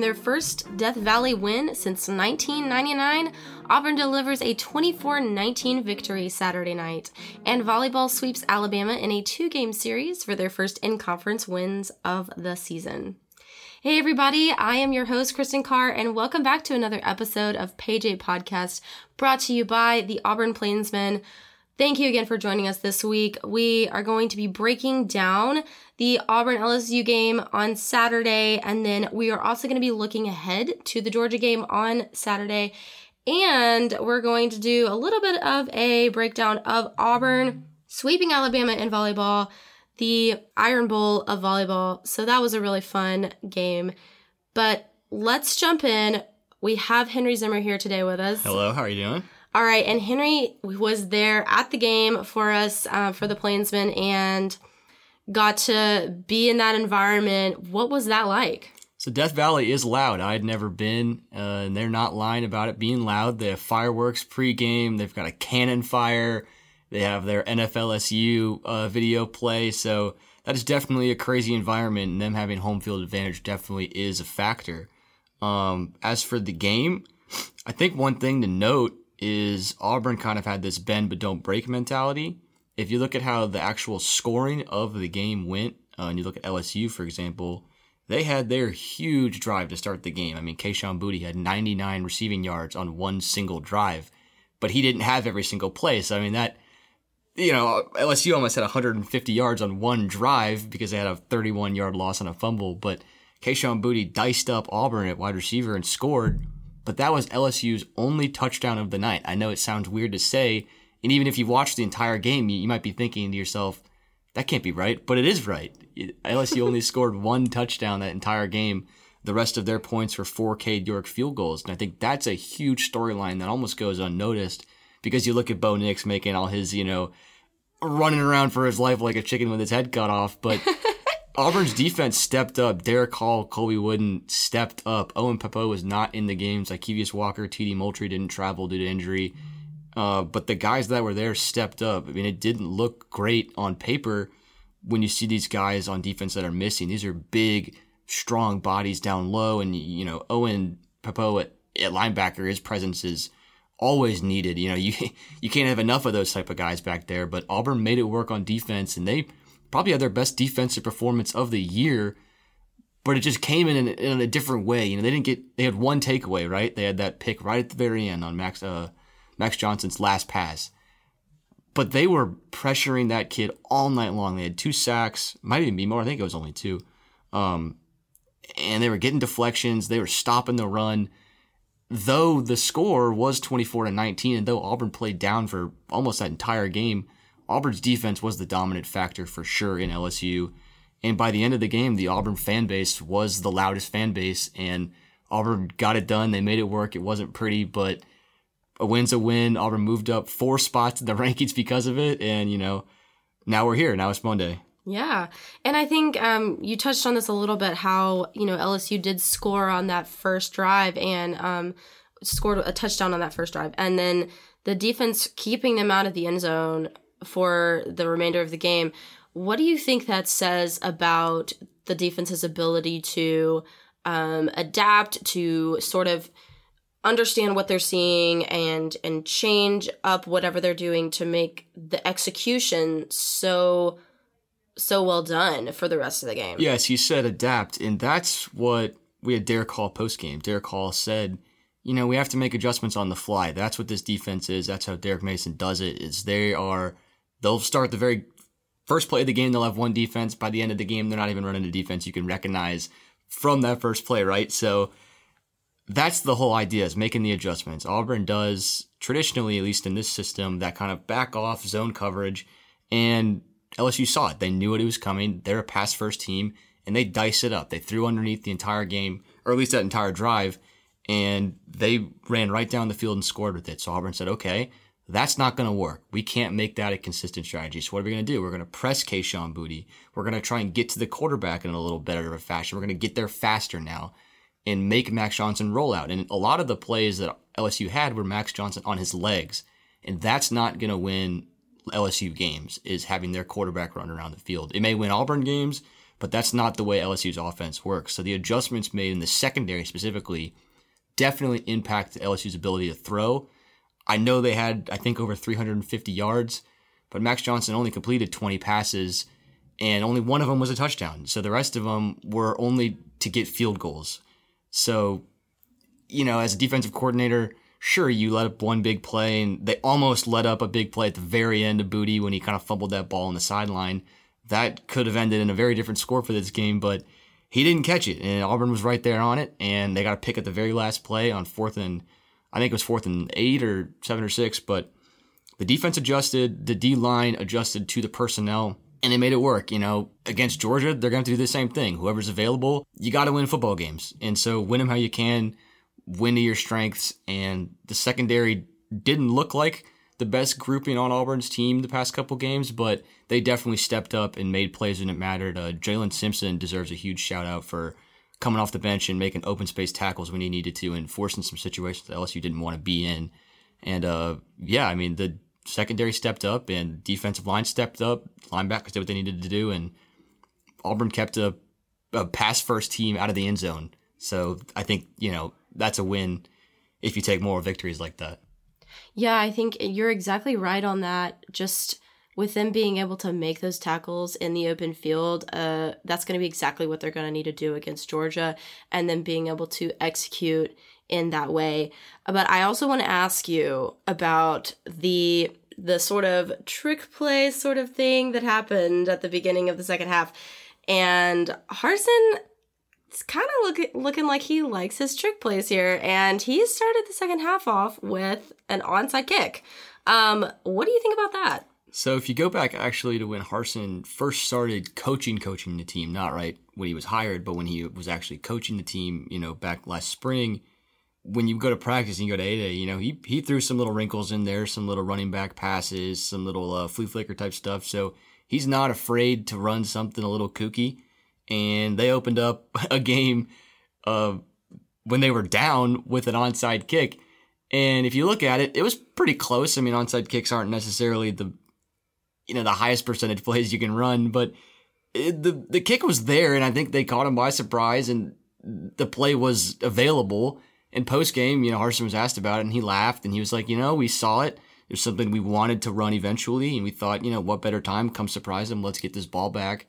Their first Death Valley win since 1999, Auburn delivers a 24 19 victory Saturday night, and volleyball sweeps Alabama in a two game series for their first in conference wins of the season. Hey, everybody, I am your host, Kristen Carr, and welcome back to another episode of Page 8 Podcast brought to you by the Auburn Plainsman. Thank you again for joining us this week. We are going to be breaking down the Auburn LSU game on Saturday, and then we are also going to be looking ahead to the Georgia game on Saturday. And we're going to do a little bit of a breakdown of Auburn sweeping Alabama in volleyball, the Iron Bowl of volleyball. So that was a really fun game. But let's jump in. We have Henry Zimmer here today with us. Hello, how are you doing? All right, and Henry was there at the game for us uh, for the Plainsman and got to be in that environment. What was that like? So Death Valley is loud. I had never been, uh, and they're not lying about it being loud. They have fireworks pregame. They've got a cannon fire. They have their NFLSU uh, video play. So that is definitely a crazy environment, and them having home field advantage definitely is a factor. Um, as for the game, I think one thing to note is Auburn kind of had this bend but don't break mentality. If you look at how the actual scoring of the game went, uh, and you look at LSU, for example, they had their huge drive to start the game. I mean, Kayshon Boutte had 99 receiving yards on one single drive, but he didn't have every single play. So, I mean, that, you know, LSU almost had 150 yards on one drive because they had a 31 yard loss on a fumble, but Kayshon Boutte diced up Auburn at wide receiver and scored but that was LSU's only touchdown of the night. I know it sounds weird to say, and even if you watched the entire game, you, you might be thinking to yourself, that can't be right, but it is right. LSU only scored one touchdown that entire game. The rest of their points were 4 Cade York field goals. And I think that's a huge storyline that almost goes unnoticed because you look at Bo Nix making all his, you know, running around for his life like a chicken with his head cut off. But Auburn's defense stepped up. Derick Hall, Colby Wooden stepped up. Owen Pappoe was not in the games. Like Kevius Walker, TD Moultry didn't travel due to injury. Uh, but the guys that were there stepped up. I mean, it didn't look great on paper when you see these guys on defense that are missing. These are big, strong bodies down low. And, you know, Owen Pappoe at, at linebacker, his presence is always needed. You know, you, you can't have enough of those type of guys back there. But Auburn made it work on defense and they – probably had their best defensive performance of the year, but it just came in, in in, a different way. You know, they didn't get they had one takeaway, right? They had that pick right at the very end on Max uh, Max Johnson's last pass. But they were pressuring that kid all night long. They had two sacks, might even be more. I think it was only two. Um, and they were getting deflections. They were stopping the run. Though the score was 24 to 19, and though Auburn played down for almost that entire game, Auburn's defense was the dominant factor for sure in LSU. And by the end of the game, the Auburn fan base was the loudest fan base, and Auburn got it done. They made it work. It wasn't pretty, but a win's a win. Auburn moved up four spots in the rankings because of it, and you know, now we're here. Now it's Monday. Yeah, and I think um, you touched on this a little bit. How you know LSU did score on that first drive and um, scored a touchdown on that first drive, and then the defense keeping them out of the end zone for the remainder of the game. What do you think that says about the defense's ability to um, adapt, to sort of understand what they're seeing and and change up whatever they're doing to make the execution so so well done for the rest of the game? Yes, he said adapt, and that's what we had Derick Hall post game. Derick Hall said you know, we have to make adjustments on the fly. That's what this defense is. That's how Derek Mason does it. Is they are They'll start the very first play of the game. They'll have one defense. By the end of the game, they're not even running a defense. You can recognize from that first play, right? So that's the whole idea is making the adjustments. Auburn does traditionally, at least in this system, that kind of back off zone coverage. And LSU saw it. They knew what it was coming. They're a pass first team and they dice it up. They threw underneath the entire game, or at least that entire drive, and they ran right down the field and scored with it. So Auburn said, okay, that's not going to work. We can't make that a consistent strategy. So what are we going to do? We're going to press Kayshon Boutte. We're going to try and get to the quarterback in a little better of a fashion. We're going to get there faster now and make Max Johnson roll out. And a lot of the plays that LSU had were Max Johnson on his legs. And that's not going to win LSU games is having their quarterback run around the field. It may win Auburn games, but that's not the way LSU's offense works. So the adjustments made in the secondary specifically definitely impact LSU's ability to throw. I know they had, I think, over 350 yards, but Max Johnson only completed 20 passes, and only one of them was a touchdown. So the rest of them were only to get field goals. So, you know, as a defensive coordinator, sure, you let up one big play, and they almost let up a big play at the very end of Boutte when he kind of fumbled that ball on the sideline. That could have ended in a very different score for this game, but he didn't catch it, and Auburn was right there on it, and they got a pick at the very last play on fourth and I think it was fourth and eight or seven or six, but the defense adjusted, the D line adjusted to the personnel, and they made it work. You know, against Georgia, they're going to do the same thing. Whoever's available, you got to win football games, and so win them how you can win to your strengths. And the secondary didn't look like the best grouping on Auburn's team the past couple games, but they definitely stepped up and made plays when it mattered. Uh, Jaylin Simpson deserves a huge shout out for coming off the bench and making open space tackles when he needed to and forcing some situations that LSU didn't want to be in. And uh, yeah, I mean the secondary stepped up and defensive line stepped up. Linebackers did what they needed to do, and Auburn kept a, a pass first team out of the end zone. So I think you know that's a win if you take more victories like that. Yeah, I think you're exactly right on that. Just with them being able to make those tackles in the open field, uh, that's going to be exactly what they're going to need to do against Georgia, and then being able to execute in that way. But I also want to ask you about the the sort of trick play sort of thing that happened at the beginning of the second half, and Harsin it's kind of looking looking like he likes his trick plays here, and he started the second half off with an onside kick. Um, what do you think about that? So if you go back actually to when Harsin first started coaching coaching the team, not right when he was hired, but when he was actually coaching the team, you know, back last spring, when you go to practice and you go to A Day, you know, he he threw some little wrinkles in there, some little running back passes, some little uh, flea flicker type stuff. So he's not afraid to run something a little kooky and they opened up a game uh, when they were down with an onside kick. And if you look at it, it was pretty close. I mean, onside kicks aren't necessarily the you know the highest percentage plays you can run, but it, the the kick was there, and I think they caught him by surprise, and the play was available. In post game, you know, Harsin was asked about it, and he laughed, and he was like, you know, we saw it. There's something we wanted to run eventually, and we thought, you know, what better time? Come surprise them. Let's get this ball back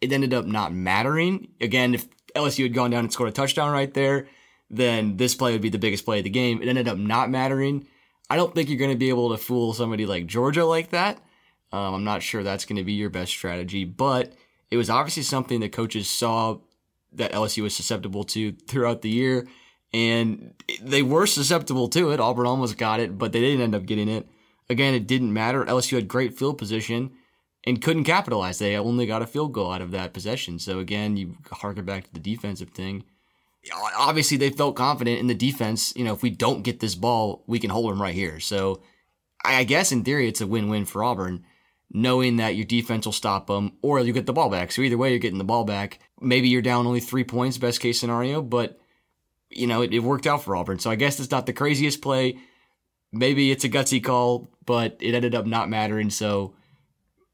it ended up not mattering. Again, if LSU had gone down and scored a touchdown right there, then this play would be the biggest play of the game. It ended up not mattering. I don't think you're going to be able to fool somebody like Georgia like that. Um, I'm not sure that's going to be your best strategy, but it was obviously something that coaches saw that LSU was susceptible to throughout the year, and they were susceptible to it. Auburn almost got it, but they didn't end up getting it. Again, it didn't matter. LSU had great field position and couldn't capitalize. They only got a field goal out of that possession. So again, you harken back to the defensive thing. Obviously, they felt confident in the defense. You know, if we don't get this ball, we can hold them right here. So I guess in theory, it's a win-win for Auburn, knowing that your defense will stop them, or you get the ball back. So either way, you're getting the ball back. Maybe you're down only three points, best case scenario, but you know it, it worked out for Auburn. So I guess it's not the craziest play. Maybe it's a gutsy call, but it ended up not mattering. So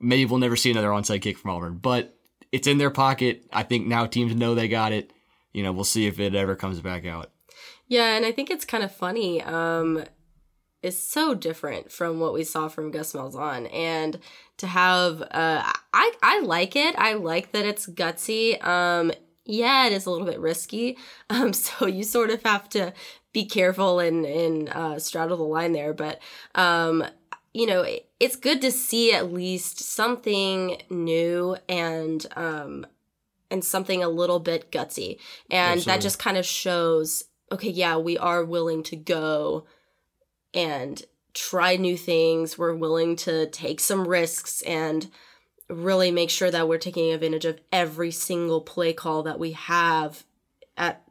maybe we'll never see another onside kick from Auburn, but it's in their pocket. I think now teams know they got it. You know, we'll see if it ever comes back out. Yeah, and I think it's kind of funny. Um, it's so different from what we saw from Gus Malzahn, and to have, uh, I I like it. I like that it's gutsy. Um, yeah, it is a little bit risky. Um, so you sort of have to be careful and and uh, straddle the line there. But um, you know, it's good to see at least something new and um and something a little bit gutsy. And Absolutely. that just kind of shows okay, yeah, we are willing to go and try new things. We're willing to take some risks and really make sure that we're taking advantage of every single play call that we have at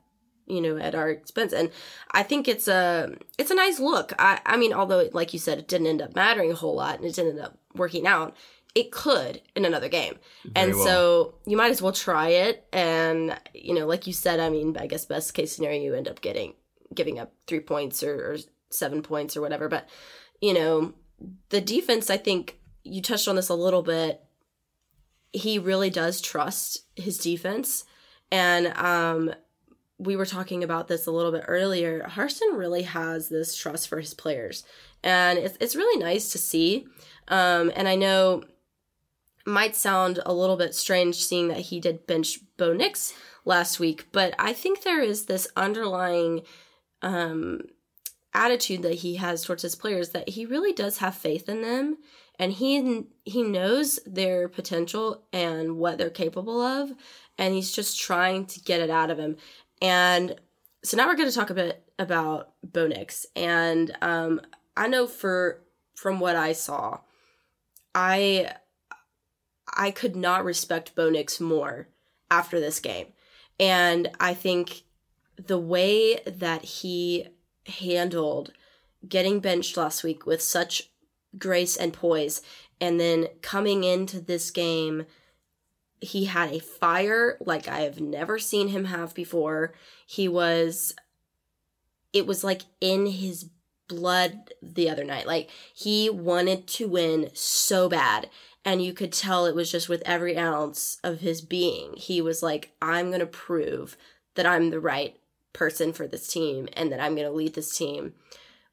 you know at our expense and i think it's a it's a nice look i i mean although like you said it didn't end up mattering a whole lot and it didn't end up working out it could in another game Very and well. so you might as well try it and you know like you said i mean i guess best case scenario you end up getting giving up three points or, or seven points or whatever but you know the defense i think you touched on this a little bit he really does trust his defense. And um, we were talking about this a little bit earlier. Harsin really has this trust for his players, and it's it's really nice to see. Um, and I know might sound a little bit strange seeing that he did bench Bo Nix last week, but I think there is this underlying um, attitude that he has towards his players that he really does have faith in them and he he knows their potential and what they're capable of and he's just trying to get it out of him and so now we're going to talk a bit about Bo Nix and um, I know for from what I saw I I could not respect Bo Nix more after this game. And I think the way that he handled getting benched last week with such grace and poise, and then coming into this game, he had a fire like I have never seen him have before. He was, it was like in his blood the other night. Like he wanted to win so bad and you could tell it was just with every ounce of his being he was like i'm going to prove that i'm the right person for this team and that i'm going to lead this team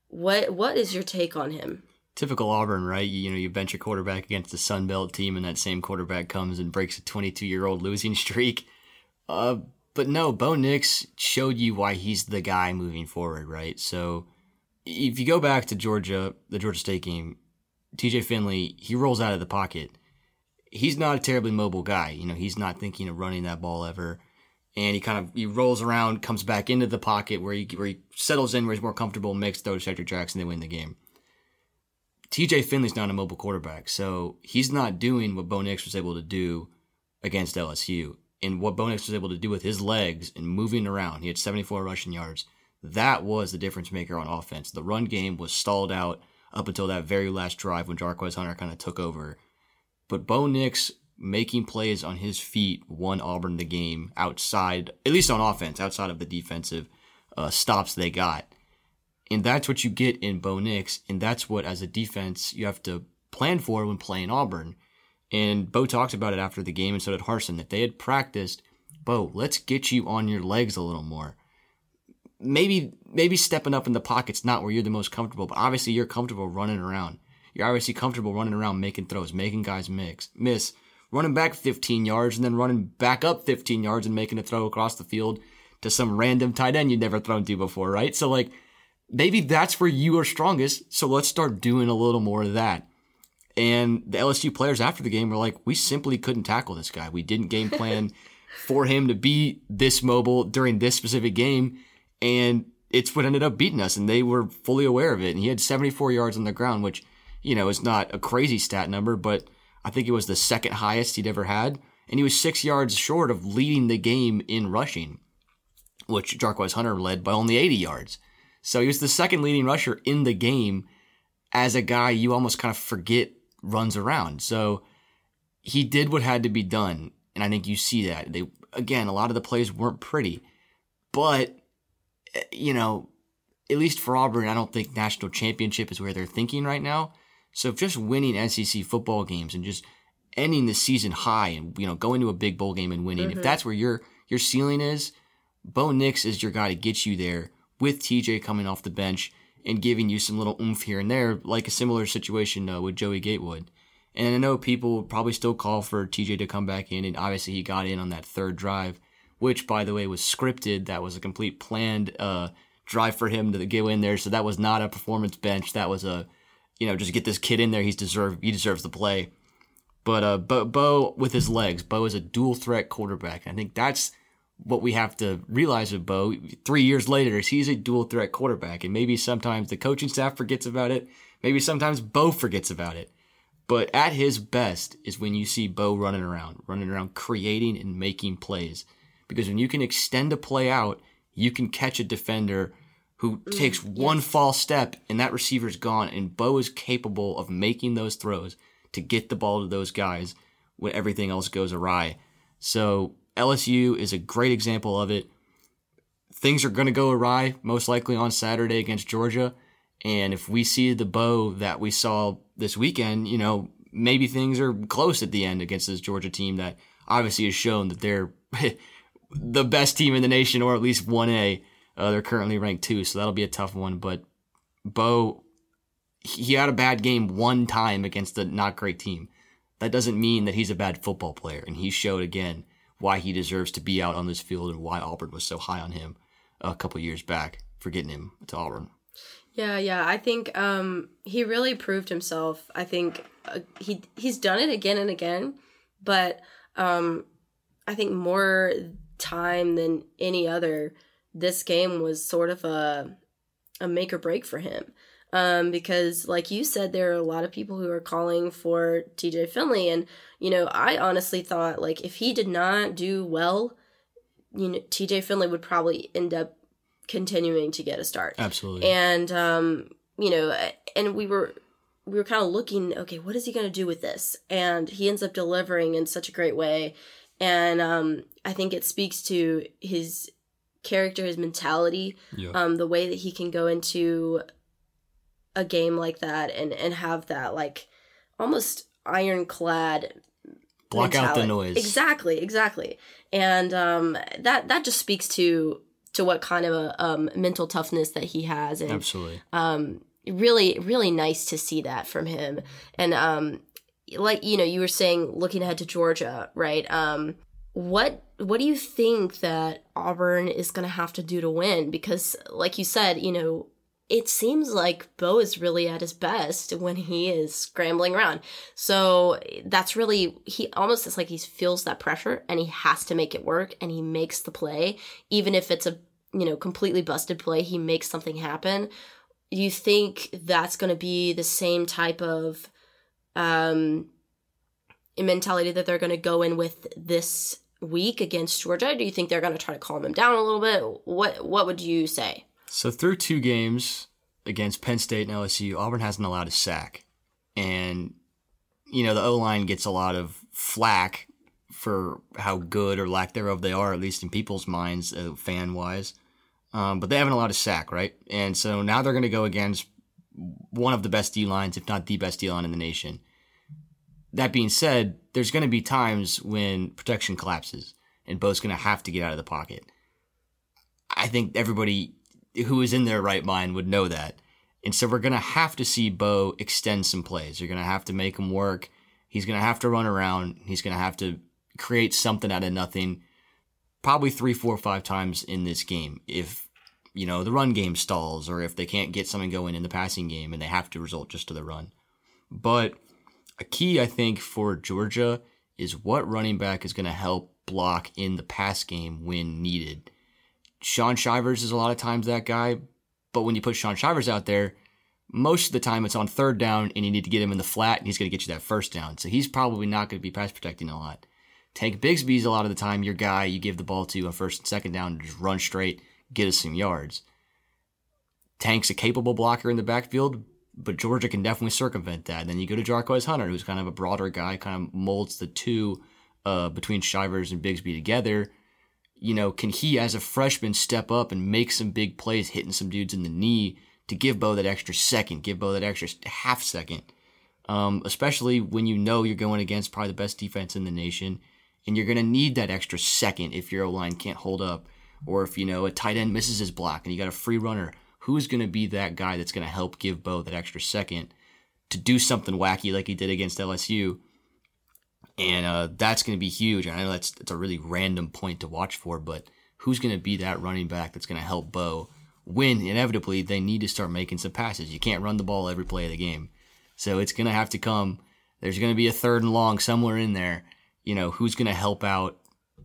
what what is your take on him typical auburn right you, you know you bench a quarterback against a sun belt team and that same quarterback comes and breaks a 22 year old losing streak uh, but no bo nix showed you why he's the guy moving forward right so if you go back to georgia the georgia state game TJ Finley, he rolls out of the pocket. He's not a terribly mobile guy. You know, he's not thinking of running that ball ever. And he kind of he rolls around, comes back into the pocket where he where he settles in, where he's more comfortable, makes to Shedrick Jackson, they win the game. TJ Finley's not a mobile quarterback, so he's not doing what Bo Nix was able to do against LSU. And what Bo Nix was able to do with his legs and moving around, he had 74 rushing yards. That was the difference maker on offense. The run game was stalled out up until that very last drive when Jarquez Hunter kind of took over. But Bo Nix making plays on his feet won Auburn the game outside, at least on offense, outside of the defensive uh, stops they got. And that's what you get in Bo Nix, and that's what, as a defense, you have to plan for when playing Auburn. And Bo talked about it after the game, and so did Harsin, that they had practiced, Bo, let's get you on your legs a little more maybe maybe stepping up in the pocket's not where you're the most comfortable, but obviously you're comfortable running around. You're obviously comfortable running around making throws, making guys mix, miss, running back 15 yards and then running back up 15 yards and making a throw across the field to some random tight end you'd never thrown to before, right? So like maybe that's where you are strongest. So let's start doing a little more of that. And the LSU players after the game were like, we simply couldn't tackle this guy. We didn't game plan for him to be this mobile during this specific game and it's what ended up beating us, and they were fully aware of it. And he had 74 yards on the ground, which, you know, is not a crazy stat number, but I think it was the second highest he'd ever had. And he was six yards short of leading the game in rushing, which Jarquez Hunter led by only 80 yards. So he was the second leading rusher in the game as a guy you almost kind of forget runs around. So he did what had to be done. And I think you see that. They again, a lot of the plays weren't pretty, but eh, you know, at least for Auburn, I don't think national championship is where they're thinking right now. So if just winning SEC football games and just ending the season high and you know going to a big bowl game and winning, mm-hmm. if that's where your your ceiling is, Bo Nix is your guy to get you there with TJ coming off the bench and giving you some little oomph here and there, like a similar situation uh, with Joey Gatewood. And I know people probably still call for TJ to come back in, and obviously he got in on that third drive which by the way was scripted. That was a complete planned uh, drive for him to go in there. So that was not a performance bench. That was a, you know, just get this kid in there. He's deserve he deserves the play. But uh, Bo, Bo with his legs, Bo is a dual threat quarterback. I think that's what we have to realize with Bo. Three years later, is he's a dual threat quarterback, and maybe sometimes the coaching staff forgets about it. Maybe sometimes Bo forgets about it. But at his best is when you see Bo running around, running around, creating and making plays because when you can extend a play out, you can catch a defender who mm, takes one yes. false step and that receiver's gone. And Bo is capable of making those throws to get the ball to those guys when everything else goes awry. So LSU is a great example of it. Things are going to go awry most likely on Saturday against Georgia. And if we see the Bo that we saw this weekend, you know, maybe things are close at the end against this Georgia team that obviously has shown that they're the best team in the nation, or at least 1A. Uh, they're currently ranked two, so that'll be a tough one. But Bo, he had a bad game one time against a not great team. That doesn't mean that he's a bad football player, and he showed again why he deserves to be out on this field and why Auburn was so high on him a couple years back for getting him to Auburn. Yeah, yeah. I think um, he really proved himself. I think uh, he he's done it again and again, but um, I think more time than any other, this game was sort of a a make or break for him. Um, because, like you said, there are a lot of people who are calling for TJ Finley, and you know, I honestly thought like if he did not do well, you know, TJ Finley would probably end up continuing to get a start. Absolutely. And um, you know, and we were we were kind of looking, okay, what is he going to do with this? And he ends up delivering in such a great way. And um, I think it speaks to his character, his mentality, yeah. um, the way that he can go into a game like that and and have that like almost ironclad block mentality. out the noise. Exactly, exactly. And um, that that just speaks to to what kind of a um, mental toughness that he has. And, Absolutely. Um, really, really nice to see that from him. And um, like you know, you were saying, looking ahead to Georgia, right? Um, what what do you think that Auburn is going to have to do to win? Because, like you said, you know, it seems like Bo is really at his best when he is scrambling around. So that's really he almost it's like he feels that pressure and he has to make it work and he makes the play even if it's a you know completely busted play he makes something happen. You think that's going to be the same type of um mentality that they're going to go in with this week against Georgia? Do you think they're going to try to calm him down a little bit? What what would you say? So through two games against Penn State and LSU, Auburn hasn't allowed a sack. And, you know, the O line gets a lot of flack for how good or lack thereof they are, at least in people's minds, uh, fan wise. Um, but they haven't allowed a sack, right? And so now they're going to go against one of the best D lines, if not the best D line in the nation. That being said, there's going to be times when protection collapses and Bo's going to have to get out of the pocket. I think everybody who is in their right mind would know that. And so we're going to have to see Bo extend some plays. You're going to have to make him work. He's going to have to run around. He's going to have to create something out of nothing, probably three, four, five times in this game. If, you know, the run game stalls or if they can't get something going in the passing game and they have to result just to the run. But a key, I think, for Georgia is what running back is going to help block in the pass game when needed. Shaun Shivers is a lot of times that guy, but when you put Shaun Shivers out there, most of the time it's on third down and you need to get him in the flat and he's going to get you that first down. So he's probably not going to be pass protecting a lot. Tank Bigsby's a lot of the time your guy you give the ball to on first and second down just run straight, get us some yards. Tank's a capable blocker in the backfield, but Georgia can definitely circumvent that. And then you go to Jarquez Hunter, who's kind of a broader guy, kind of molds the two uh, between Shivers and Bigsby together you know, can he as a freshman step up and make some big plays, hitting some dudes in the knee to give Bo that extra second, give Bo that extra half second? Um, especially when you know you're going against probably the best defense in the nation, and you're going to need that extra second if your O line can't hold up, or if you know a tight end misses his block and you got a free runner. Who's going to be that guy that's going to help give Bo that extra second to do something wacky like he did against LSU? and uh, that's going to be huge. I know that's that's a really random point to watch for, but who's going to be that running back that's going to help Bo when inevitably they need to start making some passes? You can't run the ball every play of the game, so it's going to have to come. There's going to be a third and long somewhere in there. You know who's going to help out?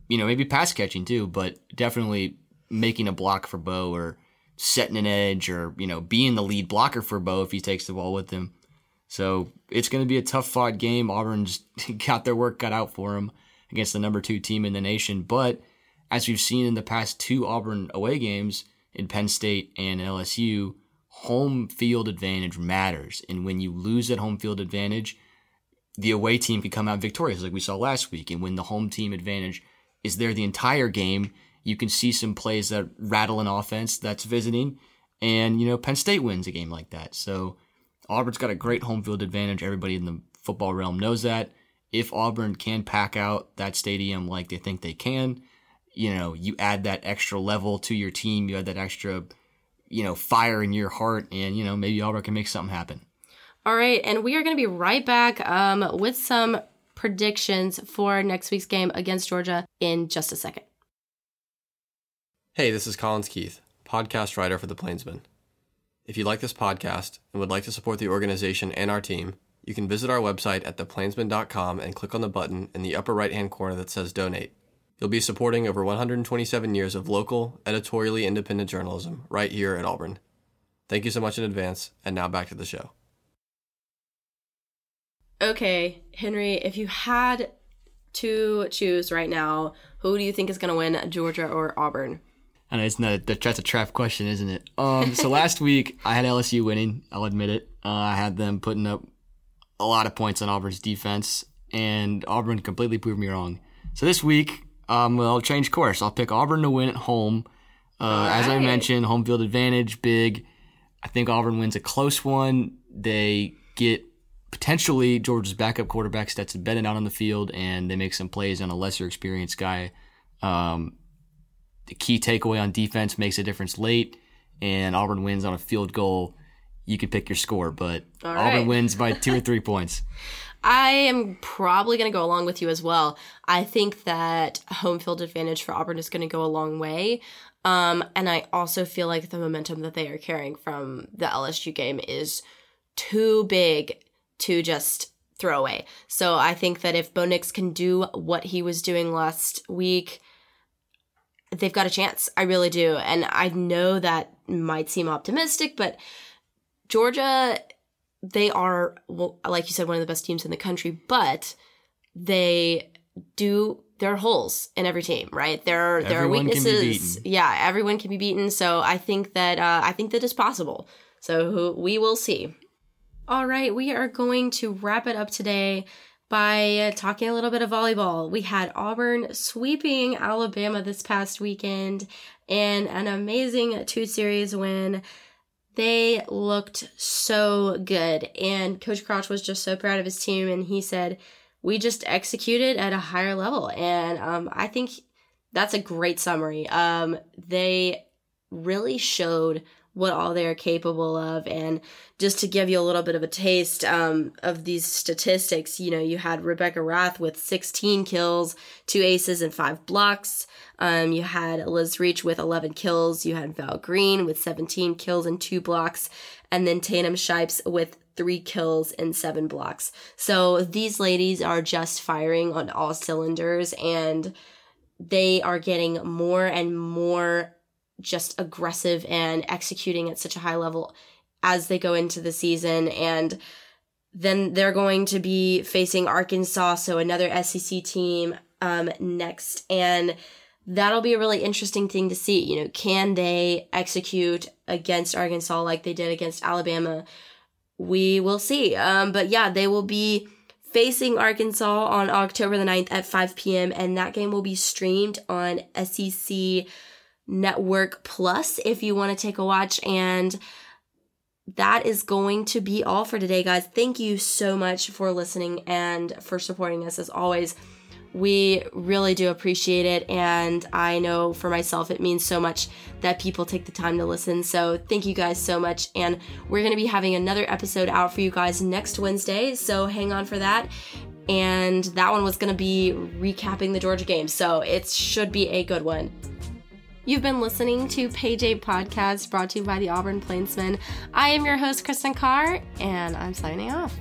You know maybe pass catching too, but definitely making a block for Bo or setting an edge or you know being the lead blocker for Bo if he takes the ball with him. So it's going to be a tough fought game. Auburn's got their work cut out for them against the number two team in the nation. But as we've seen in the past two Auburn away games in Penn State and LSU, home field advantage matters. And when you lose that home field advantage, the away team can come out victorious, like we saw last week. And when the home team advantage is there the entire game, you can see some plays that rattle an offense that's visiting. And, you know, Penn State wins a game like that. So Auburn's got a great home field advantage. Everybody in the football realm knows that. If Auburn can pack out that stadium like they think they can, you know, you add that extra level to your team, you add that extra, you know, fire in your heart, and, you know, maybe Auburn can make something happen. All right, and we are going to be right back um, with some predictions for next week's game against Georgia in just a second. Hey, this is Collins Keith, podcast writer for The Plainsman. If you like this podcast and would like to support the organization and our team, you can visit our website at theplainsman.com and click on the button in the upper right hand corner that says donate. You'll be supporting over 127 years of local, editorially independent journalism right here at Auburn. Thank you so much in advance, and now back to the show. Okay, Henry, if you had to choose right now, who do you think is going to win, Georgia or Auburn? I know it's not that's a trap question, isn't it? Um, so last week I had LSU winning. I'll admit it. Uh, I had them putting up a lot of points on Auburn's defense, and Auburn completely proved me wrong. So this week, um, I'll change course. I'll pick Auburn to win at home. Uh, right. As I mentioned, home field advantage, big. I think Auburn wins a close one. They get potentially Georgia's backup quarterback Stetson Bennett out on the field, and they make some plays on a lesser experienced guy. Um, the key takeaway on defense makes a difference late, and Auburn wins on a field goal. You can pick your score, but Auburn wins by two or three points. I am probably going to go along with you as well. I think that home field advantage for Auburn is going to go a long way. Um, and I also feel like the momentum that they are carrying from the LSU game is too big to just throw away. So I think that if Bo Nix can do what he was doing last week, they've got a chance. I really do. And I know that might seem optimistic, but Georgia, they are, well, like you said, one of the best teams in the country, but they do there are holes in every team, right? There are there are weaknesses. Yeah, everyone can be beaten. So I think that uh, I think that is possible. So we will see. All right, we are going to wrap it up today by talking a little bit of volleyball. We had Auburn sweeping Alabama this past weekend and an amazing two series win. They looked so good, and Coach Crouch was just so proud of his team. And he said, We just executed at a higher level. And um, I think that's a great summary. Um, they really showed what all they are capable of. And just to give you a little bit of a taste um, of these statistics, you know, you had Rebecca Rath with 16 kills, two aces, and five blocks. Um, you had Liz Reach with 11 kills. You had Val Green with 17 kills and two blocks. And then Tatum Shipes with three kills and seven blocks. So these ladies are just firing on all cylinders and they are getting more and more just aggressive and executing at such a high level as they go into the season. And then they're going to be facing Arkansas, so another SEC team um, next. And that'll be a really interesting thing to see. You know, can they execute against Arkansas like they did against Alabama? We will see. Um, but yeah, they will be facing Arkansas on October the 9th at 5 p.m. And that game will be streamed on SEC Network Plus if you want to take a watch. And that is going to be all for today, guys. Thank you so much for listening and for supporting us as always. We really do appreciate it. And I know for myself, it means so much that people take the time to listen. So thank you guys so much. And we're going to be having another episode out for you guys next Wednesday. So hang on for that. And that one was going to be recapping the Georgia game. So it should be a good one. You've been listening to Page 8 Podcast brought to you by the Auburn Plainsman. I am your host, Kristen Carr, and I'm signing off.